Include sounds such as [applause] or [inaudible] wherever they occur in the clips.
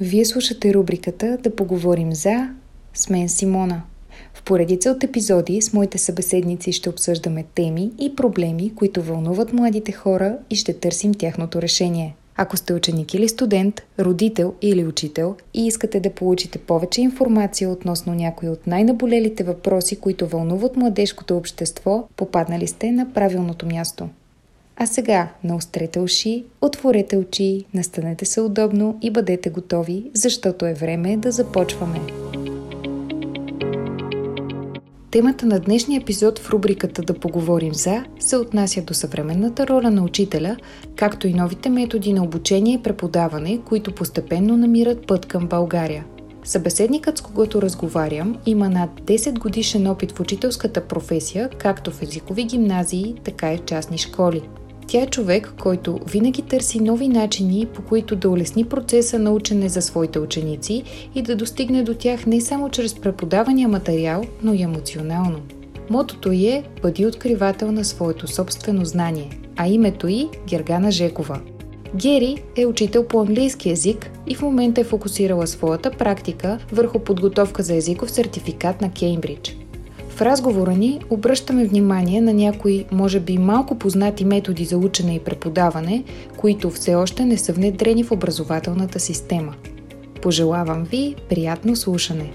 Вие слушате рубриката Да поговорим за с мен Симона. В поредица от епизоди с моите събеседници ще обсъждаме теми и проблеми, които вълнуват младите хора и ще търсим тяхното решение. Ако сте ученик или студент, родител или учител и искате да получите повече информация относно някои от най-наболелите въпроси, които вълнуват младежкото общество, попаднали сте на правилното място. А сега наострете уши, отворете очи, настанете се удобно и бъдете готови, защото е време да започваме. Темата на днешния епизод в рубриката Да поговорим за се отнася до съвременната роля на учителя, както и новите методи на обучение и преподаване, които постепенно намират път към България. Събеседникът, с когото разговарям, има над 10 годишен опит в учителската професия, както в езикови гимназии, така и в частни школи – тя е човек, който винаги търси нови начини, по които да улесни процеса на учене за своите ученици и да достигне до тях не само чрез преподавания материал, но и емоционално. Мотото й е «Бъди откривател на своето собствено знание», а името й Гергана Жекова. Гери е учител по английски язик и в момента е фокусирала своята практика върху подготовка за езиков сертификат на Кеймбридж – в разговора ни обръщаме внимание на някои, може би малко познати методи за учене и преподаване, които все още не са внедрени в образователната система. Пожелавам ви приятно слушане!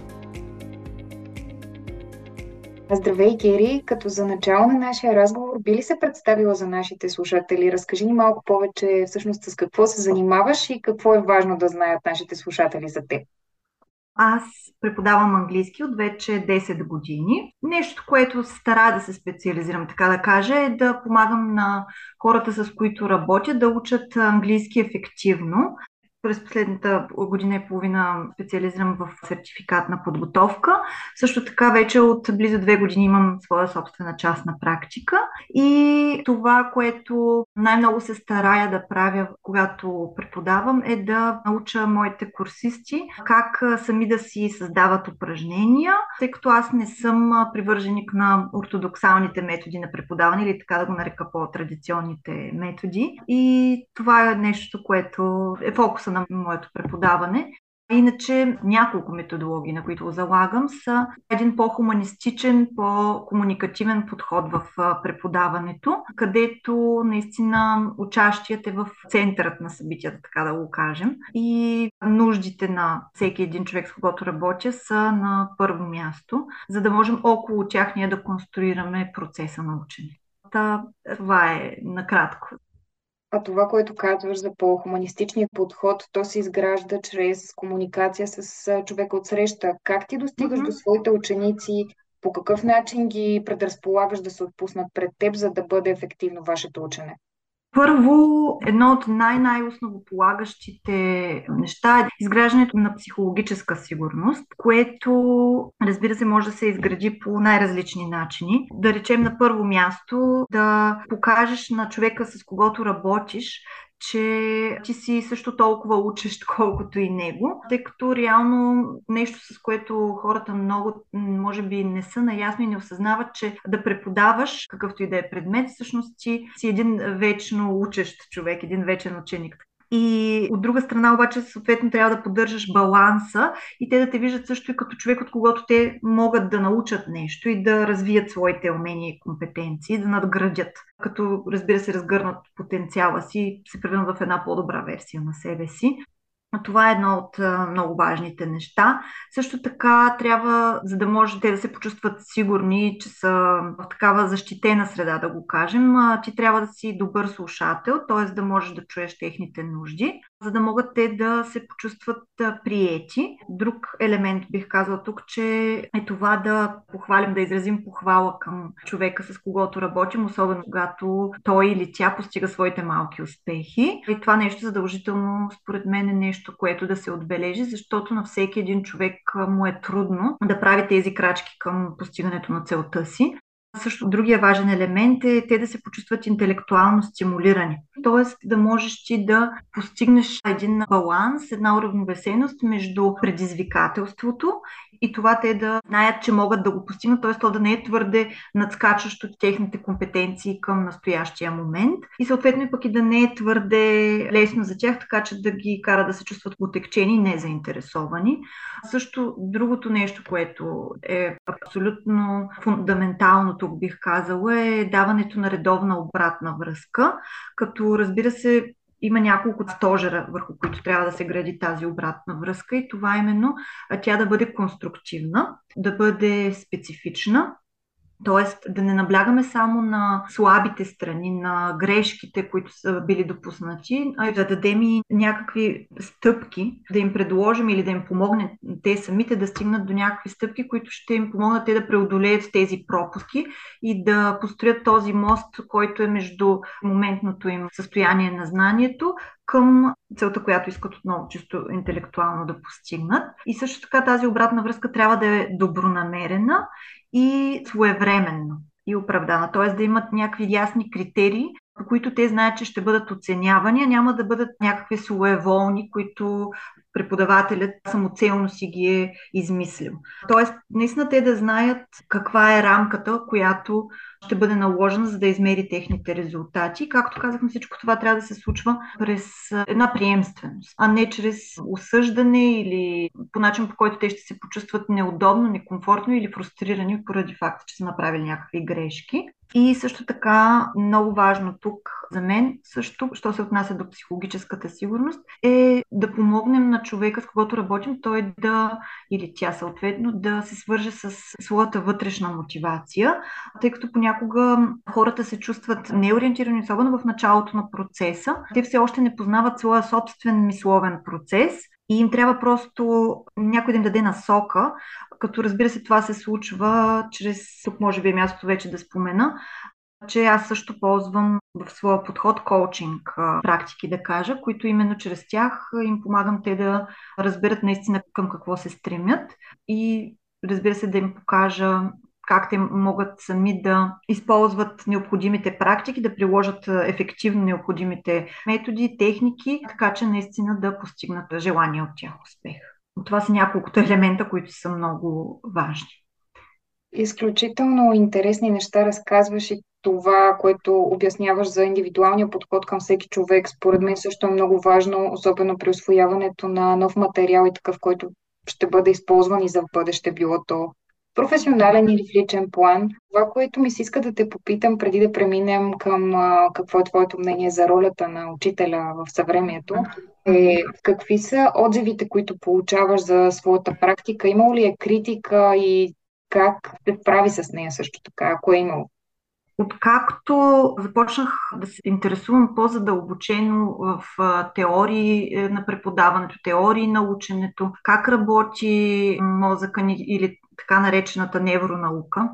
Здравей, Гери! Като за начало на нашия разговор, би ли се представила за нашите слушатели? Разкажи ни малко повече всъщност с какво се занимаваш и какво е важно да знаят нашите слушатели за теб. Аз преподавам английски от вече 10 години. Нещо, което стара да се специализирам, така да кажа, е да помагам на хората, с които работя, да учат английски ефективно. През последната година и половина специализирам в сертификатна подготовка. Също така вече от близо две години имам своя собствена частна практика. И това, което най-много се старая да правя, когато преподавам, е да науча моите курсисти как сами да си създават упражнения, тъй като аз не съм привърженик на ортодоксалните методи на преподаване или така да го нарека по-традиционните методи. И това е нещо, което е фокуса на моето преподаване. Иначе няколко методологии, на които залагам, са един по-хуманистичен, по-комуникативен подход в преподаването, където наистина учащият е в центърът на събитията, така да го кажем. И нуждите на всеки един човек, с когото работя, са на първо място, за да можем около тях ние да конструираме процеса на учене. Това е накратко. А това, което казваш за по-хуманистичния подход, то се изгражда чрез комуникация с човека от среща. Как ти достигаш mm-hmm. до своите ученици? По какъв начин ги предразполагаш да се отпуснат пред теб, за да бъде ефективно вашето учене? Първо, едно от най-най-основополагащите неща е изграждането на психологическа сигурност, което, разбира се, може да се изгради по най-различни начини. Да речем на първо място да покажеш на човека, с когото работиш, че ти си също толкова учещ, [laughs] колкото и него, тъй като реално нещо, с което хората много, може би, не са наясно и не осъзнават, че да преподаваш какъвто и да е предмет, всъщност ти си един вечно учещ човек, един вечен ученик. И от друга страна обаче съответно трябва да поддържаш баланса и те да те виждат също и като човек, от когото те могат да научат нещо и да развият своите умения и компетенции, да надградят, като разбира се разгърнат потенциала си и се превърнат в една по-добра версия на себе си. Това е едно от много важните неща. Също така трябва, за да може те да се почувстват сигурни, че са в такава защитена среда, да го кажем, ти трябва да си добър слушател, т.е. да можеш да чуеш техните нужди за да могат те да се почувстват приети. Друг елемент бих казала тук, че е това да похвалим, да изразим похвала към човека, с когото работим, особено когато той или тя постига своите малки успехи. И това нещо задължително, според мен, е нещо, което да се отбележи, защото на всеки един човек му е трудно да прави тези крачки към постигането на целта си. Също другия важен елемент е те да се почувстват интелектуално стимулирани. Тоест да можеш ти да постигнеш един баланс, една уравновесеност между предизвикателството и това те да знаят, че могат да го постигнат, т.е. то да не е твърде надскачащо техните компетенции към настоящия момент и съответно и пък и да не е твърде лесно за тях, така че да ги кара да се чувстват отекчени и незаинтересовани. Също другото нещо, което е абсолютно фундаментално тук бих казала е даването на редовна обратна връзка, като разбира се има няколко стожера, върху които трябва да се гради тази обратна връзка и това именно тя да бъде конструктивна, да бъде специфична, Тоест да не наблягаме само на слабите страни, на грешките, които са били допуснати, а да дадем и някакви стъпки, да им предложим или да им помогнем те самите да стигнат до някакви стъпки, които ще им помогнат те да преодолеят тези пропуски и да построят този мост, който е между моментното им състояние на знанието към целта, която искат отново чисто интелектуално да постигнат. И също така тази обратна връзка трябва да е добронамерена и своевременно и оправдана. Т.е. да имат някакви ясни критерии, по които те знаят, че ще бъдат оценявани, а няма да бъдат някакви своеволни, които преподавателят самоцелно си ги е измислил. Тоест, наистина те да знаят каква е рамката, която ще бъде наложена, за да измери техните резултати. Както казахме, всичко това трябва да се случва през една приемственост, а не чрез осъждане или по начин, по който те ще се почувстват неудобно, некомфортно или фрустрирани поради факта, че са направили някакви грешки. И също така, много важно тук за мен, също, що се отнася до психологическата сигурност, е да помогнем на човека, с когото работим, той да, или тя съответно, да се свърже с своята вътрешна мотивация, тъй като понякога хората се чувстват неориентирани, особено в началото на процеса. Те все още не познават своя собствен мисловен процес и им трябва просто някой да им даде насока, като разбира се това се случва чрез, тук може би е мястото вече да спомена, че аз също ползвам в своя подход коучинг практики, да кажа, които именно чрез тях им помагам те да разберат наистина към какво се стремят и разбира се да им покажа как те могат сами да използват необходимите практики, да приложат ефективно необходимите методи, техники, така че наистина да постигнат желания от тях успех. Това са няколкото елемента, които са много важни. Изключително интересни неща разказваш и това, което обясняваш за индивидуалния подход към всеки човек, според мен също е много важно, особено при освояването на нов материал и такъв, който ще бъде използван и за бъдеще, било то професионален или в личен план. Това, което ми се иска да те попитам преди да преминем към а, какво е твоето мнение за ролята на учителя в съвремието, е какви са отзивите, които получаваш за своята практика? Има ли е критика и как се справи с нея също така, ако е имало? Откакто започнах да се интересувам по-задълбочено в теории е, на преподаването, теории на ученето, как работи мозъка ни или така наречената невронаука,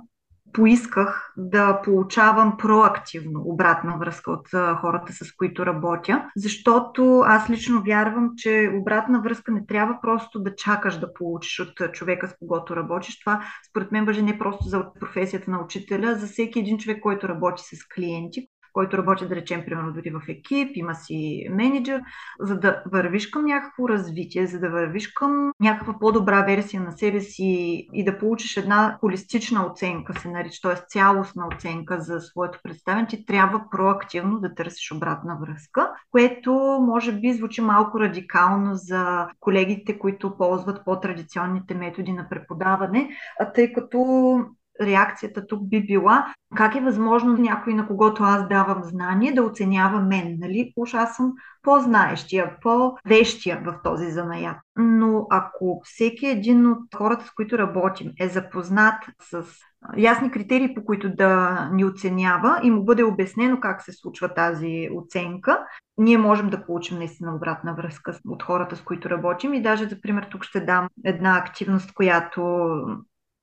поисках да получавам проактивно обратна връзка от хората, с които работя, защото аз лично вярвам, че обратна връзка не трябва просто да чакаш да получиш от човека, с когото работиш. Това, според мен, въжи не просто за професията на учителя, за всеки един човек, който работи с клиенти, който работи, да речем, примерно дори в екип, има си менеджер, за да вървиш към някакво развитие, за да вървиш към някаква по-добра версия на себе си и да получиш една холистична оценка, се нарича, т.е. цялостна оценка за своето представяне, ти трябва проактивно да търсиш обратна връзка, което може би звучи малко радикално за колегите, които ползват по-традиционните методи на преподаване, тъй като реакцията тук би била как е възможно някой, на когото аз давам знание, да оценява мен, нали? Уж аз съм по-знаещия, по-вещия в този занаят. Но ако всеки един от хората, с които работим, е запознат с ясни критерии, по които да ни оценява и му бъде обяснено как се случва тази оценка, ние можем да получим наистина обратна връзка от хората, с които работим. И даже, за пример, тук ще дам една активност, която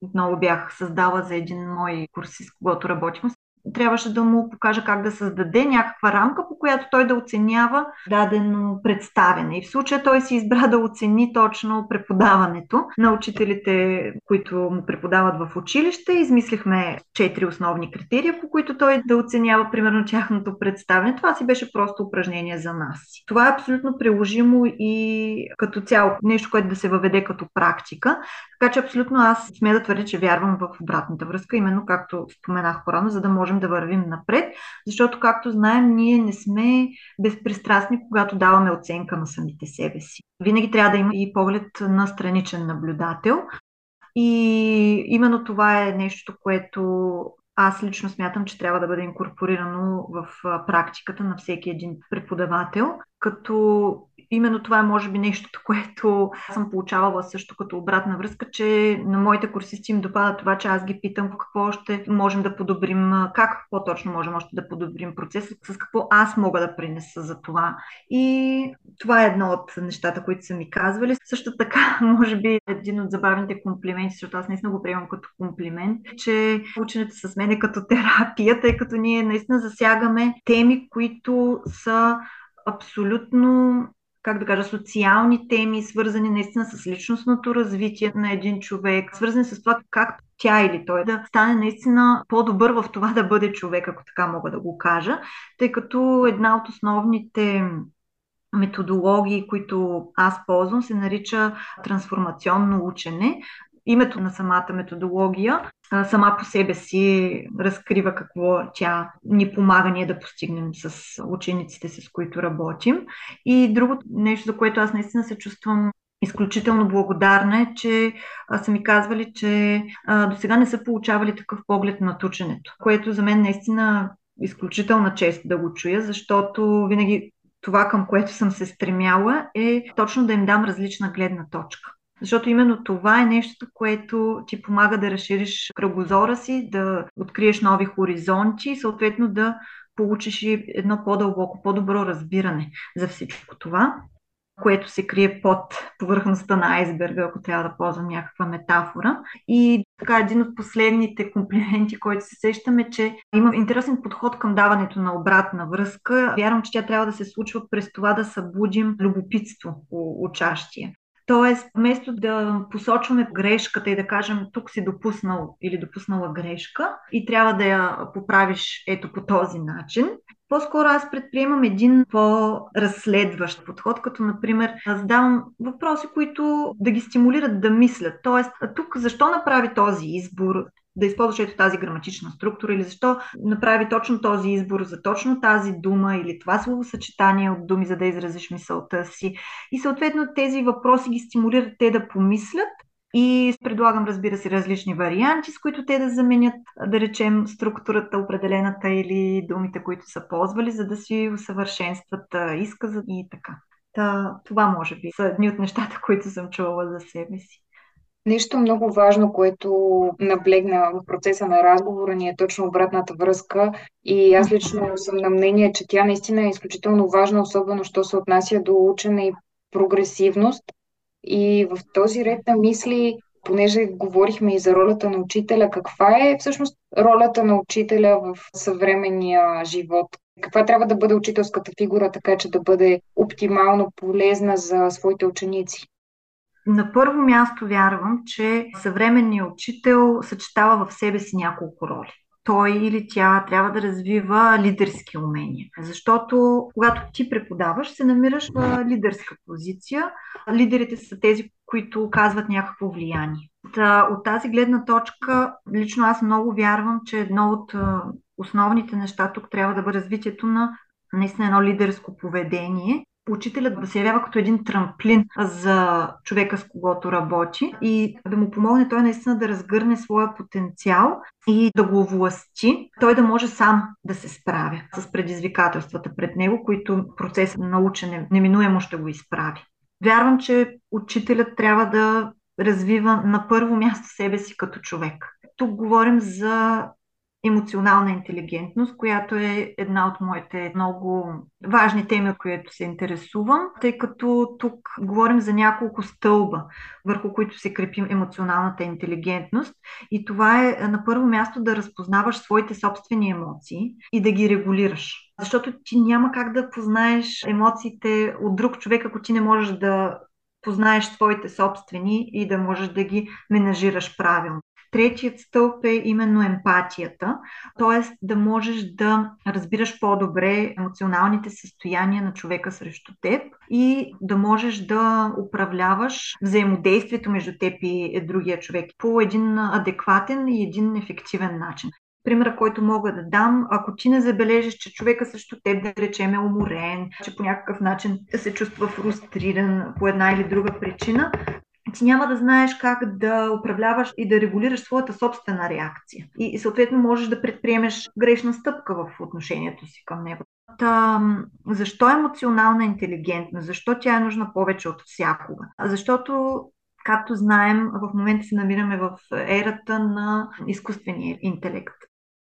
отново бях създала за един мой курсист, когато работим. трябваше да му покажа как да създаде някаква рамка, по която той да оценява дадено представяне. И в случая той си избра да оцени точно преподаването на учителите, които му преподават в училище. Измислихме четири основни критерия, по които той да оценява примерно тяхното представяне. Това си беше просто упражнение за нас. Това е абсолютно приложимо и като цяло нещо, което да се въведе като практика. Така че абсолютно аз сме да твърдя, че вярвам в обратната връзка, именно както споменах по-рано, за да можем да вървим напред, защото, както знаем, ние не сме безпристрастни, когато даваме оценка на самите себе си. Винаги трябва да има и поглед на страничен наблюдател. И именно това е нещо, което аз лично смятам, че трябва да бъде инкорпорирано в практиката на всеки един преподавател, като именно това е, може би, нещото, [laughs] което съм получавала също като обратна връзка, че на моите курсисти им допада това, че аз ги питам какво ще можем да подобрим, как по-точно можем още да подобрим процеса, с какво аз мога да принеса за това. И това е едно от нещата, които са ми казвали. Също така, [laughs] може би, един от забавните комплименти, защото аз наистина го приемам като комплимент, че ученето с мен е като терапия, тъй като ние наистина засягаме теми, които са абсолютно как да кажа, социални теми, свързани наистина с личностното развитие на един човек, свързани с това как тя или той да стане наистина по-добър в това да бъде човек, ако така мога да го кажа, тъй като една от основните методологии, които аз ползвам, се нарича трансформационно учене името на самата методология сама по себе си разкрива какво тя ни помага ние да постигнем с учениците, с които работим. И другото нещо, за което аз наистина се чувствам изключително благодарна е, че са ми казвали, че до сега не са получавали такъв поглед на ученето, което за мен наистина изключителна чест да го чуя, защото винаги това, към което съм се стремяла, е точно да им дам различна гледна точка. Защото именно това е нещо, което ти помага да разшириш кръгозора си, да откриеш нови хоризонти и съответно да получиш и едно по-дълбоко, по-добро разбиране за всичко това, което се крие под повърхността на айсберга, ако трябва да ползвам някаква метафора. И така, един от последните комплименти, който се сещаме, че има интересен подход към даването на обратна връзка. Вярвам, че тя трябва да се случва през това да събудим любопитство у учащия. Тоест, вместо да посочваме грешката и да кажем тук си допуснал или допуснала грешка и трябва да я поправиш ето по този начин, по-скоро аз предприемам един по-разследващ подход, като например задавам въпроси, които да ги стимулират да мислят. Тоест, тук защо направи този избор? Да използваш ето тази граматична структура или защо направи точно този избор за точно тази дума или това словосъчетание от думи, за да изразиш мисълта си. И съответно тези въпроси ги стимулират те да помислят и предлагам, разбира се, различни варианти, с които те да заменят, да речем, структурата, определената или думите, които са ползвали, за да си усъвършенстват изказа и така. Та, това може би са едни от нещата, [laughs] които съм чувала за себе си. Нещо много важно, което наблегна в процеса на разговора ни е точно обратната връзка и аз лично съм на мнение, че тя наистина е изключително важна, особено що се отнася до учене и прогресивност. И в този ред на мисли, понеже говорихме и за ролята на учителя, каква е всъщност ролята на учителя в съвременния живот? Каква трябва да бъде учителската фигура, така че да бъде оптимално полезна за своите ученици? На първо място вярвам, че съвременният учител съчетава в себе си няколко роли той или тя трябва да развива лидерски умения. Защото когато ти преподаваш, се намираш в лидерска позиция. Лидерите са тези, които оказват някакво влияние. Та, от тази гледна точка, лично аз много вярвам, че едно от основните неща тук трябва да бъде развитието на наистина едно лидерско поведение учителят да се явява като един трамплин за човека, с когото работи и да му помогне той наистина да разгърне своя потенциал и да го власти, той да може сам да се справя с предизвикателствата пред него, които процесът на учене неминуемо ще го изправи. Вярвам, че учителят трябва да развива на първо място себе си като човек. Тук говорим за емоционална интелигентност, която е една от моите много важни теми, от които се интересувам, тъй като тук говорим за няколко стълба, върху които се крепим емоционалната интелигентност. И това е на първо място да разпознаваш своите собствени емоции и да ги регулираш. Защото ти няма как да познаеш емоциите от друг човек, ако ти не можеш да познаеш своите собствени и да можеш да ги менажираш правилно. Третият стълб е именно емпатията, т.е. да можеш да разбираш по-добре емоционалните състояния на човека срещу теб и да можеш да управляваш взаимодействието между теб и другия човек по един адекватен и един ефективен начин. Примера, който мога да дам, ако ти не забележиш, че човека също теб, да речем, е уморен, че по някакъв начин се чувства фрустриран по една или друга причина, ти няма да знаеш как да управляваш и да регулираш своята собствена реакция. И, и съответно можеш да предприемеш грешна стъпка в отношението си към него. Та, защо емоционална интелигентност? Защо тя е нужна повече от всякога? Защото Както знаем, в момента се намираме в ерата на изкуствения интелект.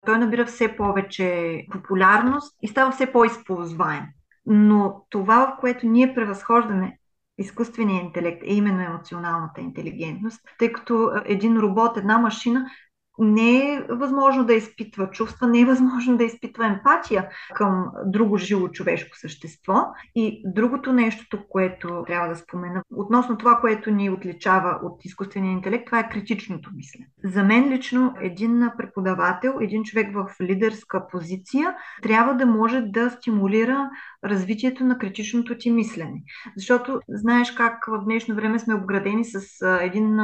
Той набира все повече популярност и става все по-използваем. Но това, в което ние превъзхождаме изкуствения интелект е именно емоционалната интелигентност, тъй като един робот, една машина не е възможно да изпитва чувства, не е възможно да изпитва емпатия към друго живо човешко същество. И другото нещо, което трябва да спомена, относно това, което ни отличава от изкуствения интелект, това е критичното мислене. За мен лично един преподавател, един човек в лидерска позиция, трябва да може да стимулира развитието на критичното ти мислене. Защото знаеш как в днешно време сме обградени с един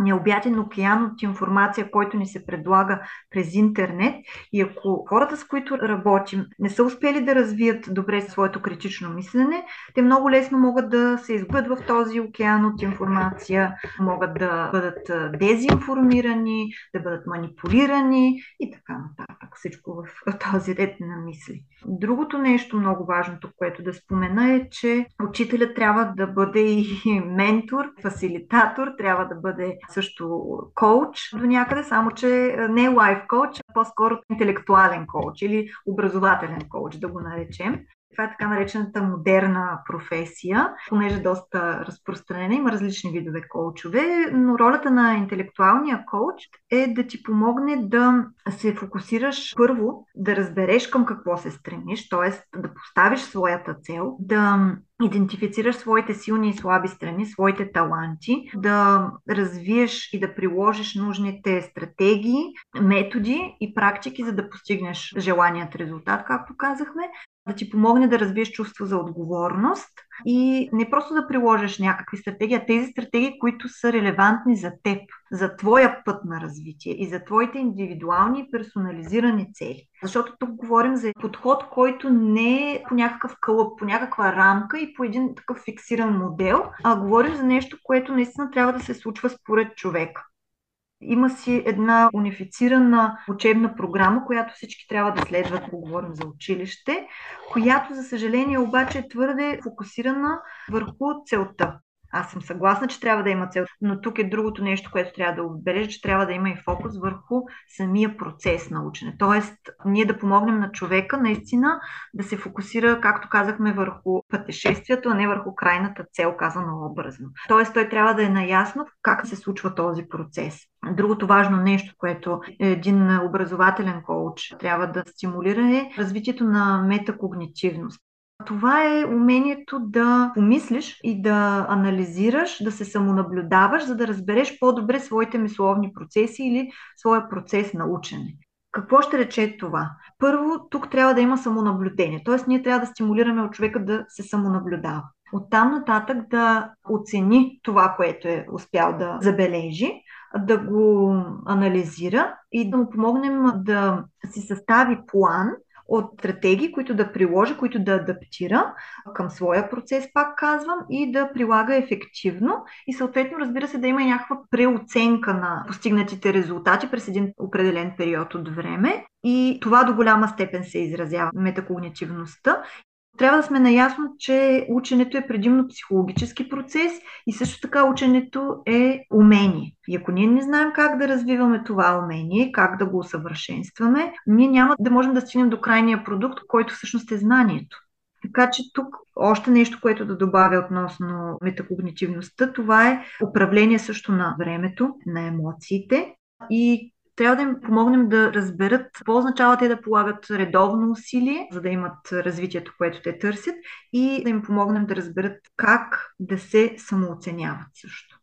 необятен океан от информация, който ни се предлага през интернет. И ако хората, с които работим, не са успели да развият добре своето критично мислене, те много лесно могат да се изгубят в този океан от информация, могат да бъдат дезинформирани, да бъдат манипулирани и така нататък. Всичко в този ред на мисли. Другото нещо много важното, което да спомена е, че учителят трябва да бъде и ментор, фасилитатор, трябва да бъде също коуч до някъде, само че не лайф коуч, а по-скоро интелектуален коуч или образователен коуч, да го наречем. Това е така наречената модерна професия, понеже е доста разпространена. Има различни видове коучове, но ролята на интелектуалния коуч е да ти помогне да се фокусираш първо, да разбереш към какво се стремиш, т.е. да поставиш своята цел, да идентифицираш своите силни и слаби страни, своите таланти, да развиеш и да приложиш нужните стратегии, методи и практики, за да постигнеш желаният резултат, както казахме, да ти помогне да развиеш чувство за отговорност и не просто да приложиш някакви стратегии, а тези стратегии, които са релевантни за теб, за твоя път на развитие и за твоите индивидуални и персонализирани цели. Защото тук говорим за подход, който не е по някакъв кълъп, по някаква рамка и по един такъв фиксиран модел, а говорим за нещо, което наистина трябва да се случва според човека. Има си една унифицирана учебна програма, която всички трябва да следват, ако говорим за училище, която, за съжаление, обаче е твърде фокусирана върху целта. Аз съм съгласна, че трябва да има цел, но тук е другото нещо, което трябва да отбележа, че трябва да има и фокус върху самия процес на учене. Тоест, ние да помогнем на човека наистина да се фокусира, както казахме, върху пътешествието, а не върху крайната цел, казано образно. Тоест, той трябва да е наясно как се случва този процес. Другото важно нещо, което един образователен коуч трябва да стимулира е развитието на метакогнитивност. Това е умението да помислиш и да анализираш, да се самонаблюдаваш, за да разбереш по-добре своите мисловни процеси или своя процес на учене. Какво ще рече това? Първо, тук трябва да има самонаблюдение, т.е. ние трябва да стимулираме от човека да се самонаблюдава. Оттам нататък да оцени това, което е успял да забележи, да го анализира и да му помогнем да си състави план, от стратегии, които да приложи, които да адаптира към своя процес, пак казвам, и да прилага ефективно и съответно, разбира се, да има някаква преоценка на постигнатите резултати през един определен период от време. И това до голяма степен се изразява метакогнитивността трябва да сме наясно, че ученето е предимно психологически процес и също така ученето е умение. И ако ние не знаем как да развиваме това умение, как да го усъвършенстваме, ние няма да можем да стигнем до крайния продукт, който всъщност е знанието. Така че тук още нещо, което да добавя относно метакогнитивността, това е управление също на времето, на емоциите и трябва да им помогнем да разберат какво означава те да полагат редовно усилие, за да имат развитието, което те търсят и да им помогнем да разберат как да се самооценяват също.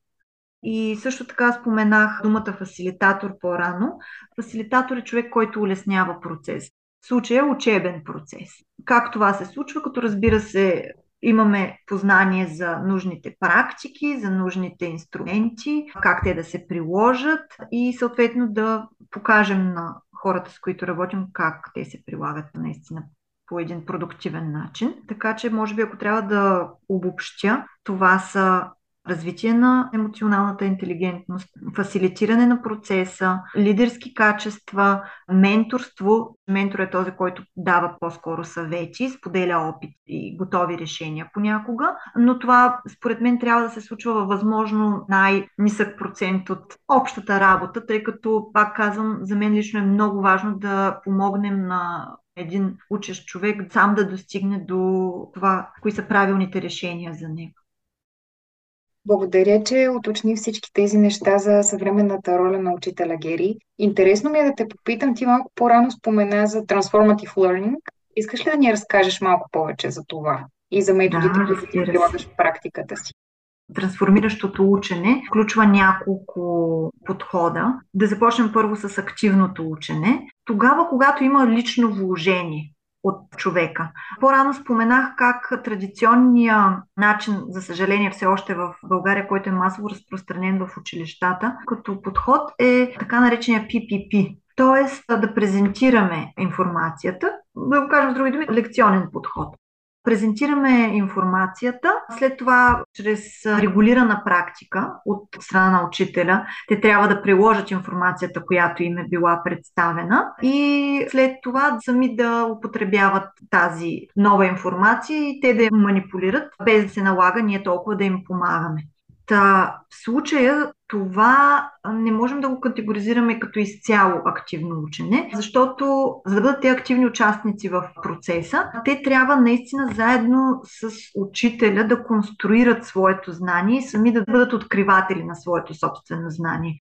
И също така споменах думата фасилитатор по-рано. Фасилитатор е човек, който улеснява процес. В случая учебен процес. Как това се случва, като разбира се имаме познание за нужните практики, за нужните инструменти, как те да се приложат и съответно да покажем на хората, с които работим, как те се прилагат наистина по един продуктивен начин. Така че, може би, ако трябва да обобщя, това са развитие на емоционалната интелигентност, фасилитиране на процеса, лидерски качества, менторство. Ментор е този, който дава по-скоро съвети, споделя опит и готови решения понякога, но това според мен трябва да се случва във възможно най-нисък процент от общата работа, тъй като, пак казвам, за мен лично е много важно да помогнем на един учещ човек сам да достигне до това, кои са правилните решения за него. Благодаря, че уточни всички тези неща за съвременната роля на учителя Гери. Интересно ми е да те попитам, ти малко по-рано спомена за Transformative Learning. Искаш ли да ни разкажеш малко повече за това и за методите, да, които ти прилагаш в практиката си? Трансформиращото учене включва няколко подхода. Да започнем първо с активното учене. Тогава, когато има лично вложение, от човека. По-рано споменах как традиционният начин, за съжаление все още в България, който е масово разпространен в училищата, като подход е така наречения PPP. Т.е. да презентираме информацията, да го кажем с други думи, лекционен подход презентираме информацията, след това чрез регулирана практика от страна на учителя, те трябва да приложат информацията, която им е била представена и след това сами да употребяват тази нова информация и те да я манипулират, без да се налага ние толкова да им помагаме. Та, в случая това не можем да го категоризираме като изцяло активно учене, защото за да бъдат те активни участници в процеса, те трябва наистина заедно с учителя да конструират своето знание и сами да бъдат откриватели на своето собствено знание.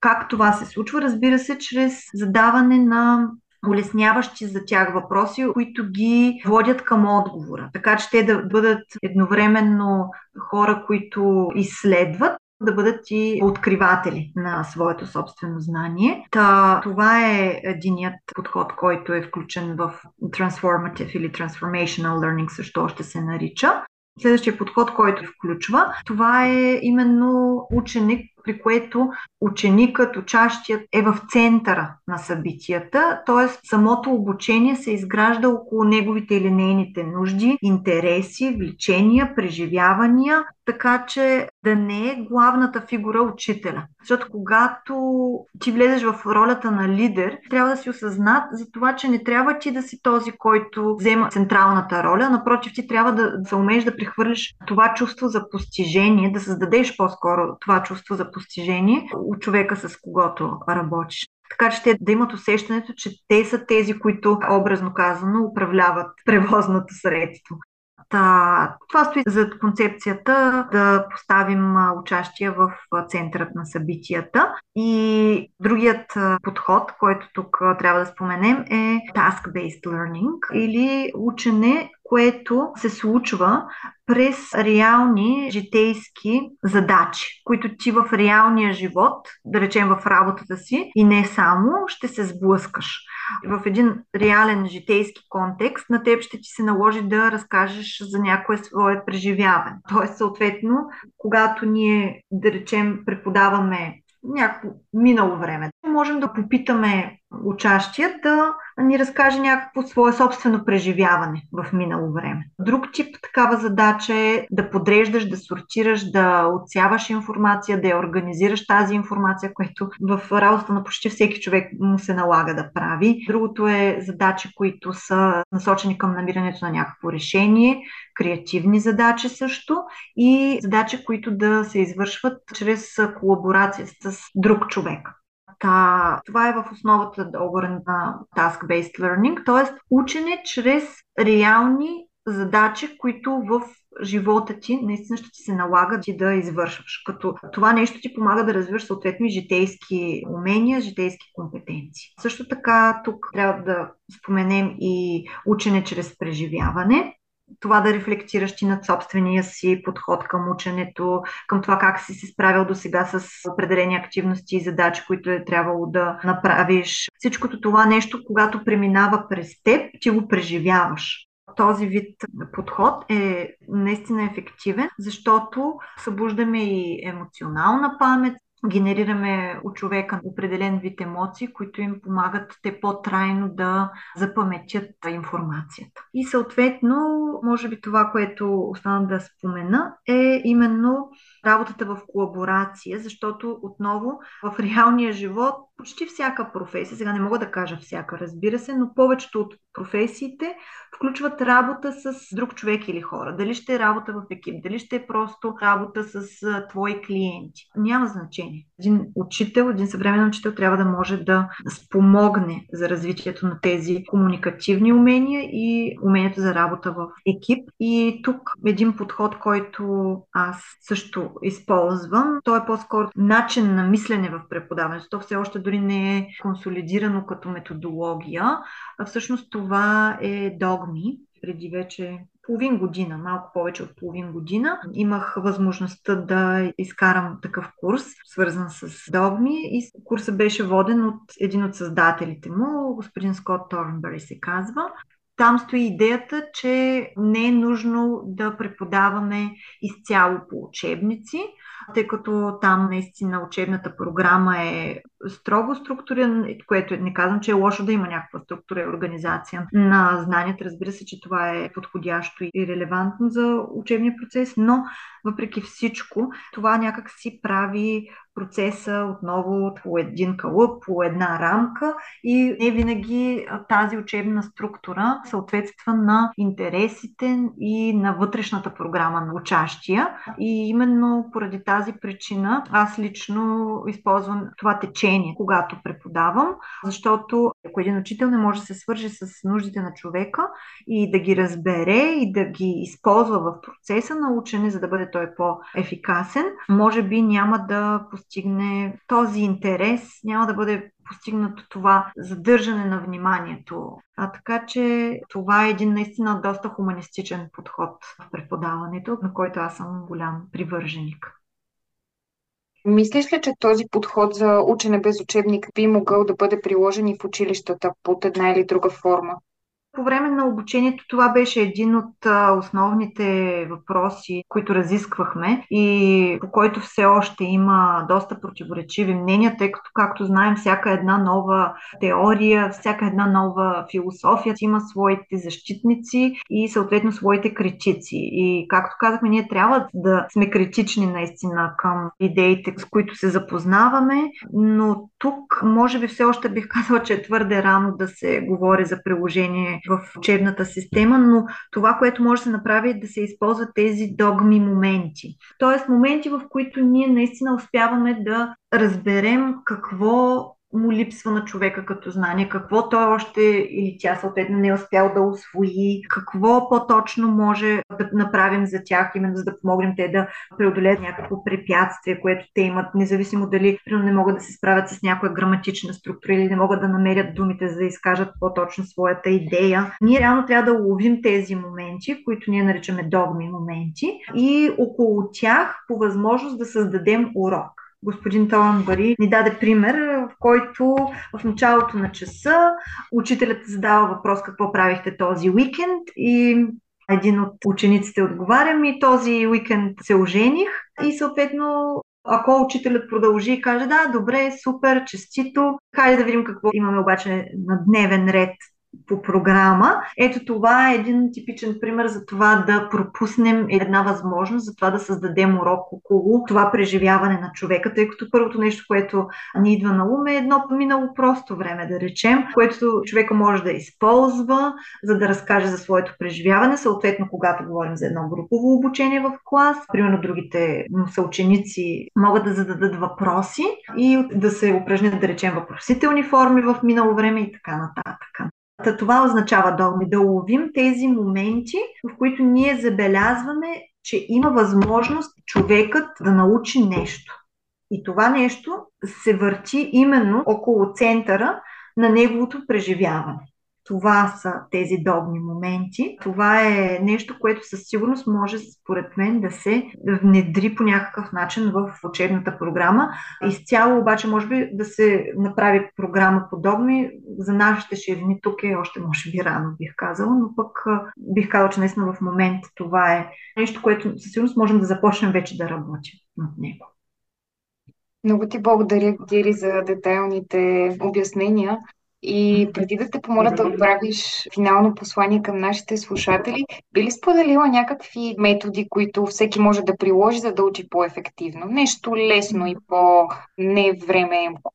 Как това се случва? Разбира се, чрез задаване на улесняващи за тях въпроси, които ги водят към отговора. Така че те да бъдат едновременно хора, които изследват, да бъдат и откриватели на своето собствено знание. Та, това е единият подход, който е включен в Transformative или Transformational Learning, също още се нарича. Следващия подход, който включва, това е именно ученик, при което ученикът, учащият е в центъра на събитията, т.е. самото обучение се изгражда около неговите или нейните нужди, интереси, влечения, преживявания, така че да не е главната фигура учителя. Защото когато ти влезеш в ролята на лидер, трябва да си осъзнат за това, че не трябва ти да си този, който взема централната роля. Напротив, ти трябва да се умееш да прехвърлиш това чувство за постижение, да създадеш по-скоро това чувство за постижение от човека, с когото работиш. Така че те да имат усещането, че те са тези, които, образно казано, управляват превозното средство. Та, това стои за концепцията да поставим участие в центърът на събитията. И другият подход, който тук трябва да споменем е task-based learning или учене, което се случва през реални житейски задачи, които ти в реалния живот, да речем в работата си и не само, ще се сблъскаш. В един реален житейски контекст на теб ще ти се наложи да разкажеш за някое свое преживяване. Тоест, съответно, когато ние, да речем, преподаваме някакво минало време. Можем да попитаме учащия да ни разкаже някакво свое собствено преживяване в минало време. Друг тип такава задача е да подреждаш, да сортираш, да отсяваш информация, да я организираш тази информация, което в работата на почти всеки човек му се налага да прави. Другото е задачи, които са насочени към намирането на някакво решение, креативни задачи също и задачи, които да се извършват чрез колаборация с друг човек. Та, това е в основата договора на Task-Based Learning, т.е. учене чрез реални задачи, които в живота ти наистина ще ти се налага ти да извършваш. Като това нещо ти помага да развиваш съответно и житейски умения, житейски компетенции. Също така тук трябва да споменем и учене чрез преживяване това да рефлектираш ти над собствения си подход към ученето, към това как си се справил до сега с определени активности и задачи, които е трябвало да направиш. Всичкото това нещо, когато преминава през теб, ти го преживяваш. Този вид подход е наистина ефективен, защото събуждаме и емоционална памет, генерираме у човека определен вид емоции, които им помагат те по-трайно да запаметят информацията. И съответно, може би това, което остана да спомена, е именно работата в колаборация, защото отново в реалния живот почти всяка професия, сега не мога да кажа всяка, разбира се, но повечето от професиите включват работа с друг човек или хора. Дали ще е работа в екип, дали ще е просто работа с твои клиенти. Няма значение. Един учител, един съвременен учител трябва да може да спомогне за развитието на тези комуникативни умения и умението за работа в екип. И тук един подход, който аз също използвам, той е по-скоро начин на мислене в преподаването. То все още дори не е консолидирано като методология, а всъщност това е догми. Преди вече половин година, малко повече от половин година, имах възможността да изкарам такъв курс, свързан с догми и курсът беше воден от един от създателите му, господин Скот Торнбери се казва. Там стои идеята, че не е нужно да преподаваме изцяло по учебници, тъй като там наистина учебната програма е строго структурен, което не казвам, че е лошо да има някаква структура и организация на знанията. Разбира се, че това е подходящо и релевантно за учебния процес, но въпреки всичко, това някак си прави процеса отново по един кълъп, по една рамка и не винаги тази учебна структура съответства на интересите и на вътрешната програма на учащия. И именно поради тази причина аз лично използвам това течение, когато преподавам, защото ако един учител не може да се свържи с нуждите на човека и да ги разбере и да ги използва в процеса на учене, за да бъде той по-ефикасен, може би няма да постигне този интерес, няма да бъде постигнато това задържане на вниманието. А така че това е един наистина доста хуманистичен подход в преподаването, на който аз съм голям привърженик. Мислиш ли, че този подход за учене без учебник би могъл да бъде приложен и в училищата под една или друга форма? По време на обучението това беше един от основните въпроси, които разисквахме и по който все още има доста противоречиви мнения, тъй като, както знаем, всяка една нова теория, всяка една нова философия има своите защитници и съответно своите критици. И както казахме, ние трябва да сме критични наистина към идеите, с които се запознаваме, но тук може би все още бих казала, че е твърде рано да се говори за приложение в учебната система, но това, което може да се направи е да се използват тези догми моменти. Тоест моменти, в които ние наистина успяваме да разберем какво му липсва на човека като знание, какво той още или тя съответно не е успял да освои, какво по-точно може да направим за тях, именно за да помогнем те да преодолеят някакво препятствие, което те имат, независимо дали не могат да се справят с някоя граматична структура или не могат да намерят думите, за да изкажат по-точно своята идея. Ние реално трябва да уловим тези моменти, които ние наричаме догми моменти и около тях по възможност да създадем урок господин Толан Бари ни даде пример, в който в началото на часа учителят задава въпрос какво правихте този уикенд и един от учениците отговаря ми този уикенд се ожених и съответно Ако учителят продължи и каже, да, добре, супер, честито, хайде да видим какво имаме обаче на дневен ред по програма. Ето това е един типичен пример за това да пропуснем една възможност, за това да създадем урок около това преживяване на човека, тъй като първото нещо, което ни идва на ум е едно минало просто време, да речем, което човека може да използва, за да разкаже за своето преживяване. Съответно, когато говорим за едно групово обучение в клас, примерно другите съученици могат да зададат въпроси и да се упражнят, да речем, въпросителни форми в минало време и така нататък. Та това означава догми, да уловим тези моменти, в които ние забелязваме, че има възможност човекът да научи нещо. И това нещо се върти именно около центъра на неговото преживяване. Това са тези добни моменти. Това е нещо, което със сигурност може, според мен, да се внедри по някакъв начин в учебната програма. Изцяло обаче, може би, да се направи програма по догми. За нашите ширини тук е още, може би, рано, бих казала, но пък бих казала, че наистина в момента това е нещо, което със сигурност можем да започнем вече да работим над него. Много ти благодаря, Дири, за детайлните обяснения. И преди да те помоля да отправиш финално послание към нашите слушатели, би ли споделила някакви методи, които всеки може да приложи, за да учи по-ефективно? Нещо лесно и по-невременко.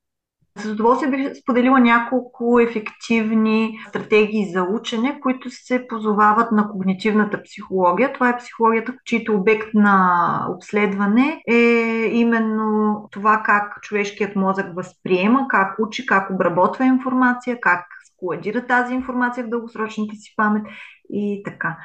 С удоволствие бих споделила няколко ефективни стратегии за учене, които се позовават на когнитивната психология. Това е психологията, чийто обект на обследване е именно това как човешкият мозък възприема, как учи, как обработва информация, как складира тази информация в дългосрочната си памет и така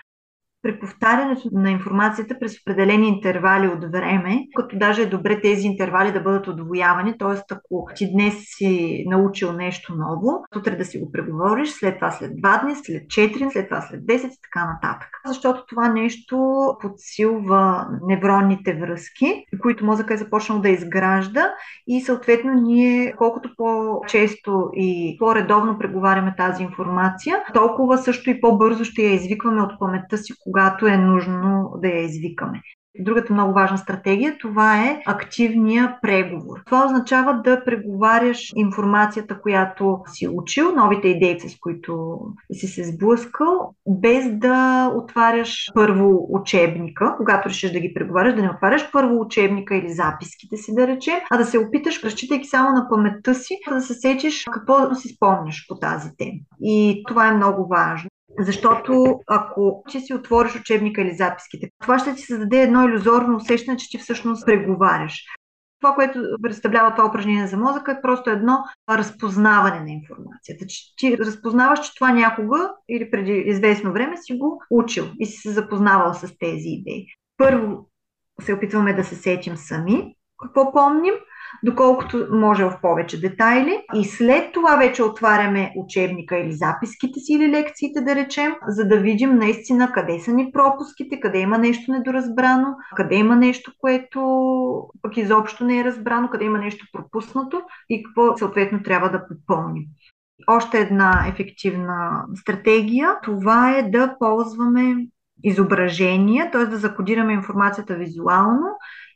преповтарянето на информацията през определени интервали от време, като даже е добре тези интервали да бъдат отвоявани, т.е. ако ти днес си научил нещо ново, утре да си го преговориш, след това след 2 дни, след 4, след това след 10 и така нататък. Защото това нещо подсилва невронните връзки, които мозъка е започнал да изгражда и съответно ние колкото по-често и по-редовно преговаряме тази информация, толкова също и по-бързо ще я извикваме от паметта си, когато е нужно да я извикаме. Другата много важна стратегия, това е активния преговор. Това означава да преговаряш информацията, която си учил, новите идеи, с които си се сблъскал, без да отваряш първо учебника, когато решиш да ги преговаряш, да не отваряш първо учебника или записките си, да речем, а да се опиташ, разчитайки само на паметта си, да се сечеш какво си спомняш по тази тема. И това е много важно. Защото ако ти си отвориш учебника или записките, това ще ти създаде едно иллюзорно усещане, че ти всъщност преговаряш. Това, което представлява това упражнение за мозъка е просто едно разпознаване на информацията. Че ти разпознаваш, че това някога или преди известно време си го учил и си се запознавал с тези идеи. Първо се опитваме да се сетим сами какво помним, доколкото може в повече детайли. И след това вече отваряме учебника или записките си или лекциите, да речем, за да видим наистина къде са ни пропуските, къде има нещо недоразбрано, къде има нещо, което пък изобщо не е разбрано, къде има нещо пропуснато и какво съответно трябва да попълним. Още една ефективна стратегия, това е да ползваме изображения, т.е. да закодираме информацията визуално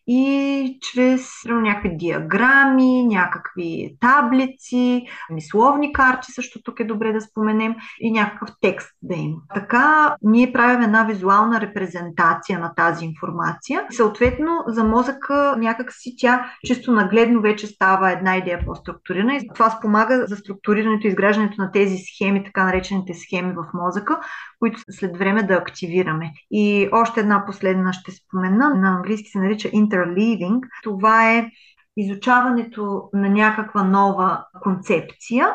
и чрез някакви диаграми, някакви таблици, мисловни карти, също тук е добре да споменем, и някакъв текст да има. Така ние правим една визуална репрезентация на тази информация. Съответно, за мозъка някакси тя чисто нагледно вече става една идея по-структурирана и това спомага за структурирането и изграждането на тези схеми, така наречените схеми в мозъка, които след време да активираме. И още една последна ще спомена. На английски се нарича interleaving. Това е изучаването на някаква нова концепция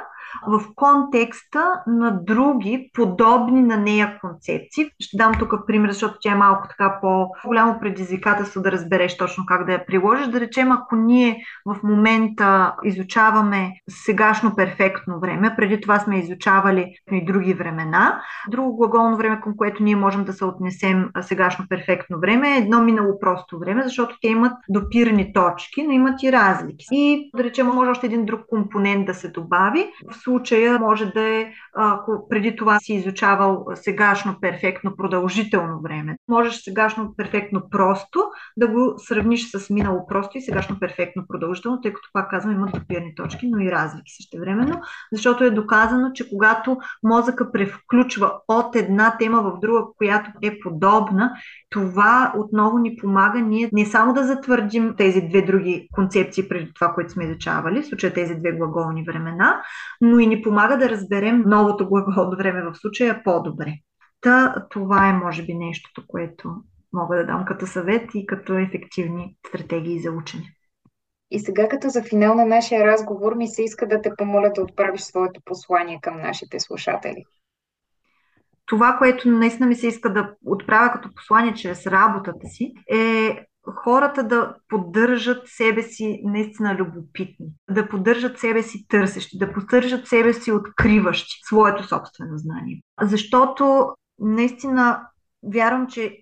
в контекста на други подобни на нея концепции. Ще дам тук пример, защото тя е малко така по-голямо предизвикателство да разбереш точно как да я приложиш. Да речем, ако ние в момента изучаваме сегашно перфектно време, преди това сме изучавали и други времена, друго глаголно време, към което ние можем да се отнесем сегашно перфектно време е едно минало просто време, защото те имат допирани точки, но имат и разлики. И да речем, може още един друг компонент да се добави. В случая може да е, ако преди това си изучавал сегашно перфектно продължително време. Можеш сегашно перфектно просто да го сравниш с минало просто и сегашно перфектно продължително, тъй като пак казвам, имат допирни точки, но и разлики също времено, защото е доказано, че когато мозъка превключва от една тема в друга, която е подобна, това отново ни помага ние не само да затвърдим тези две други концепции преди това, което сме изучавали, в случая тези две глаголни времена, но и ни помага да разберем новото глаголно време в случая по-добре. Та, това е, може би, нещото, което мога да дам като съвет и като ефективни стратегии за учене. И сега, като за финал на нашия разговор, ми се иска да те помоля да отправиш своето послание към нашите слушатели. Това, което наистина ми се иска да отправя като послание чрез работата си, е хората да поддържат себе си наистина любопитни, да поддържат себе си търсещи, да поддържат себе си откриващи своето собствено знание. Защото наистина вярвам, че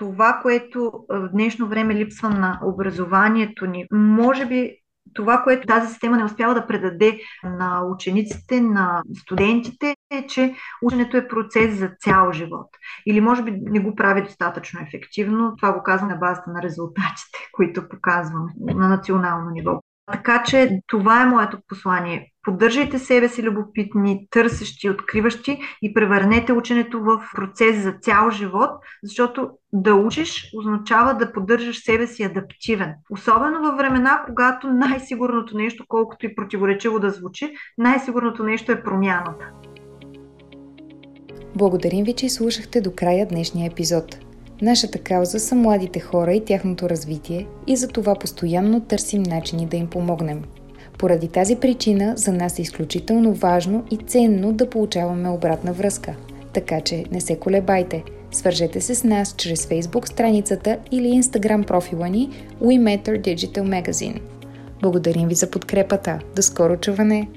това, което в днешно време липсва на образованието ни, може би това, което тази система не успява да предаде на учениците, на студентите, е, че ученето е процес за цял живот. Или може би не го прави достатъчно ефективно. Това го казвам на базата на резултатите, [laughs] които показваме на национално ниво. Така че това е моето послание. Поддържайте себе си любопитни, търсещи, откриващи и превърнете ученето в процес за цял живот, защото да учиш означава да поддържаш себе си адаптивен. Особено във времена, когато най-сигурното нещо, колкото и противоречиво да звучи, най-сигурното нещо е промяната. Благодарим ви, че слушахте до края днешния епизод. Нашата кауза са младите хора и тяхното развитие и за това постоянно търсим начини да им помогнем. Поради тази причина за нас е изключително важно и ценно да получаваме обратна връзка. Така че не се колебайте. Свържете се с нас чрез Facebook страницата или Instagram профила ни We Matter Digital Magazine. Благодарим ви за подкрепата. До скоро чуване!